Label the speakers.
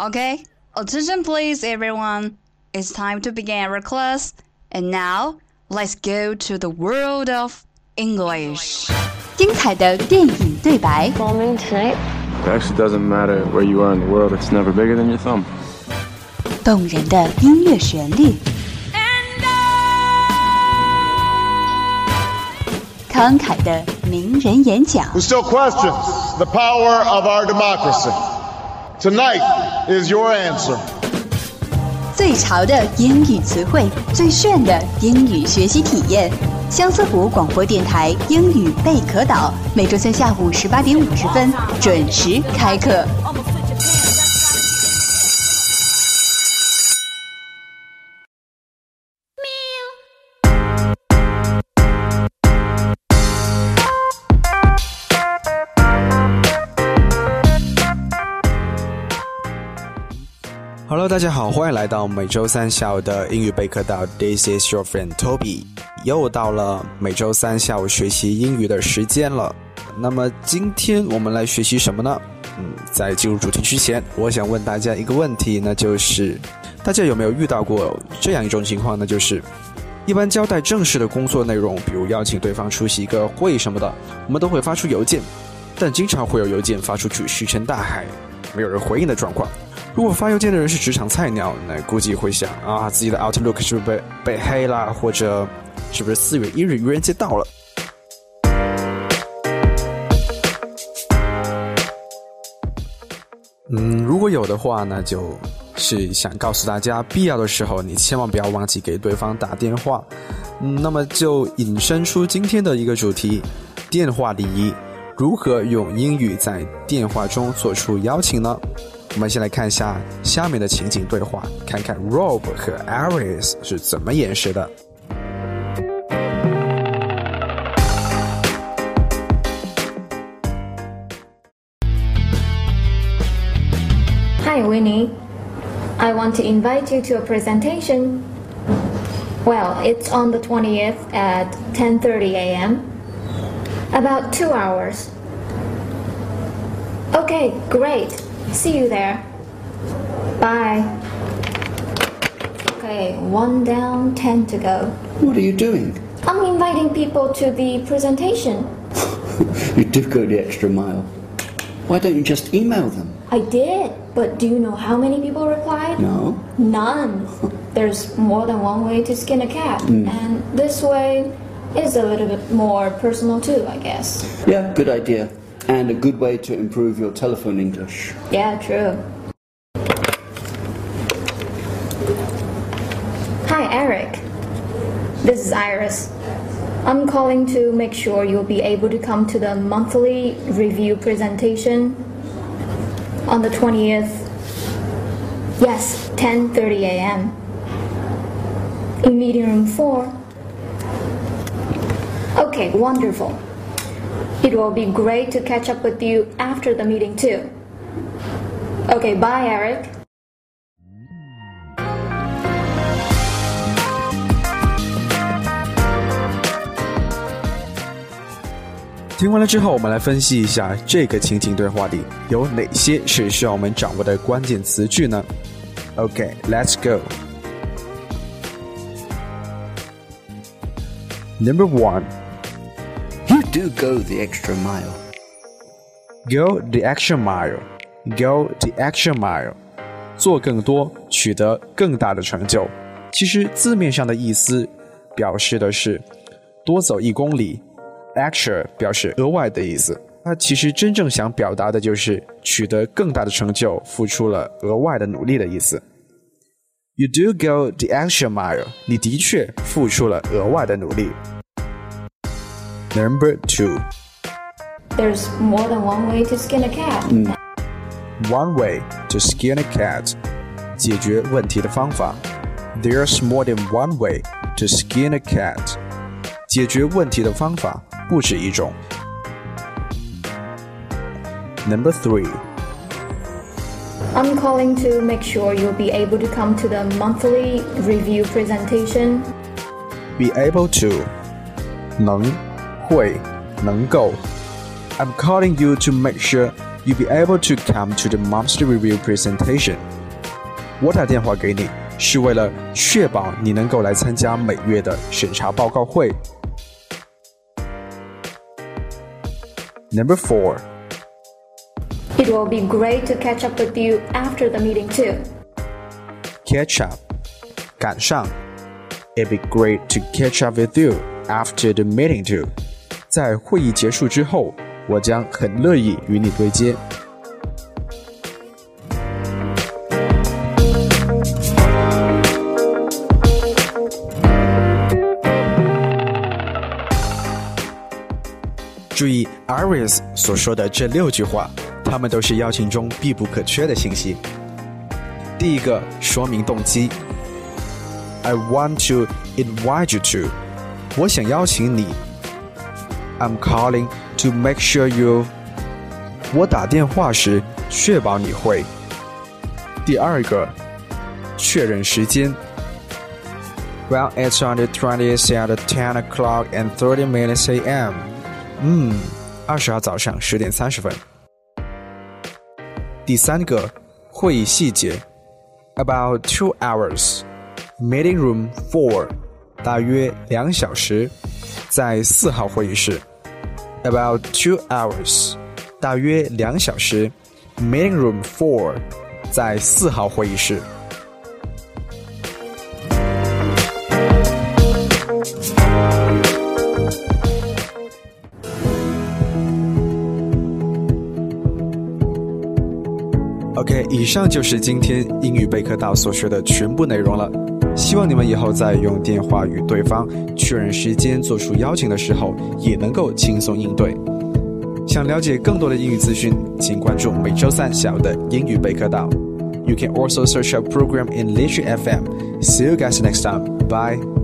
Speaker 1: Okay, attention please everyone. It's time to begin our class. And now, let's go to the world of English.
Speaker 2: 精彩的电影对白，
Speaker 3: Bombing tonight?
Speaker 4: It actually doesn't matter where you are in the world, it's never bigger than your thumb.
Speaker 2: 动人的音乐旋律，慷慨的名人演讲，
Speaker 5: who still questions the power of our democracy. Tonight is your answer.
Speaker 2: 最潮的英语词汇，最炫的英语学习体验。相思湖广播电台英语贝壳岛，每周三下午十八点五十分准时开课。
Speaker 6: Hello，大家好，欢迎来到每周三下午的英语备课岛。This is your friend Toby。又到了每周三下午学习英语的时间了。那么今天我们来学习什么呢？嗯，在进入主题之前，我想问大家一个问题，那就是大家有没有遇到过这样一种情况呢？就是一般交代正式的工作内容，比如邀请对方出席一个会什么的，我们都会发出邮件，但经常会有邮件发出去石沉大海，没有人回应的状况。如果发邮件的人是职场菜鸟，那估计会想啊，自己的 Outlook 是不是被被黑了，或者是不是四月一日愚人节到了？嗯，如果有的话呢，就是想告诉大家，必要的时候你千万不要忘记给对方打电话。那么就引申出今天的一个主题：电话礼仪，如何用英语在电话中做出邀请呢？我们先来看一下下面的情景对话，看看 Rob 和 Iris 是怎么演示的。
Speaker 3: Hi, Winnie. I want to invite you to a presentation. Well, it's on the 20th at 10:30 a.m. About 2 hours. Okay, great. See you there. Bye. Okay, one down, 10 to go.
Speaker 7: What are you doing?
Speaker 3: I'm inviting people to the presentation.
Speaker 7: You do go the extra mile. Why don't you just email them?
Speaker 3: I did, but do you know how many people replied?
Speaker 7: No.
Speaker 3: None. There's more than one way to skin a cat, mm. and this way is a little bit more personal too, I guess.
Speaker 7: Yeah, good idea. And a good way to improve your telephone English.
Speaker 3: Yeah, true. Hi, Eric. This is Iris. I'm calling to make sure you'll be able to come to the monthly review presentation on the 20th. Yes, 10:30 a.m. In meeting room 4. Okay, wonderful. It will be great to catch up with you after the meeting too. Okay, bye, Eric.
Speaker 6: 听完了之后，我们来分析一下这个情景对话里有哪些是需要我们掌握的关键词句呢？OK，let's、go。Number one,
Speaker 7: do go the extra mile.
Speaker 6: go the extra mile. Go the extra mile，做更多，取得更大的成就。其实字面上的意思表示的是多走一公里，extra 表示额外的意思。它其实真正想表达的就是取得更大的成就，付出了额外的努力的意思。You do go the extra mile，你的确付出了额外的努力。Number two。
Speaker 3: There's more than one way to skin a cat.
Speaker 6: One way to skin a cat，解决问题的方法。There's more than one way to skin a cat，解决问题的方法不止一种。Number three,
Speaker 3: I'm calling to make sure you'll be able to come to the monthly review presentation.
Speaker 6: be able to，能， 会，能够。I'm calling you to make sure you'll be able to come to the monthly review presentation. 我打电话给你，是为了确保你能够来参加每月的审查报告会。Number four.
Speaker 3: It will be great to catch up with you after the meeting too.
Speaker 6: Catch up. 赶上。It'd be great to catch up with you after the meeting too. 在会议结束之后，我将很乐意与你对接。注意，Iris 所说的这六句话，它们都是邀请中必不可缺的信息。第一个，说明动机。I want to invite you to，我想邀请你。I'm calling to make sure you，我打电话时确保你会。第二个，确认时间。Well, it's on the 20th at 10 o'clock and 30 minutes a.m. 嗯，二十号早上十点三十分。第三个，会议细节，about two hours。Meeting room four，大约两小时， 在四号会议室。About two hours，大约两小时。Meeting room four，在四号会议室。OK，以上就是今天英语备课到所学的全部内容了。希望你们以后在用电话与对方确认时间、做出邀请的时候，也能够轻松应对。想了解更多的英语资讯，请关注每周三下午的英语备课岛。You can also search our program in l i t e r a FM. See you guys next time. Bye.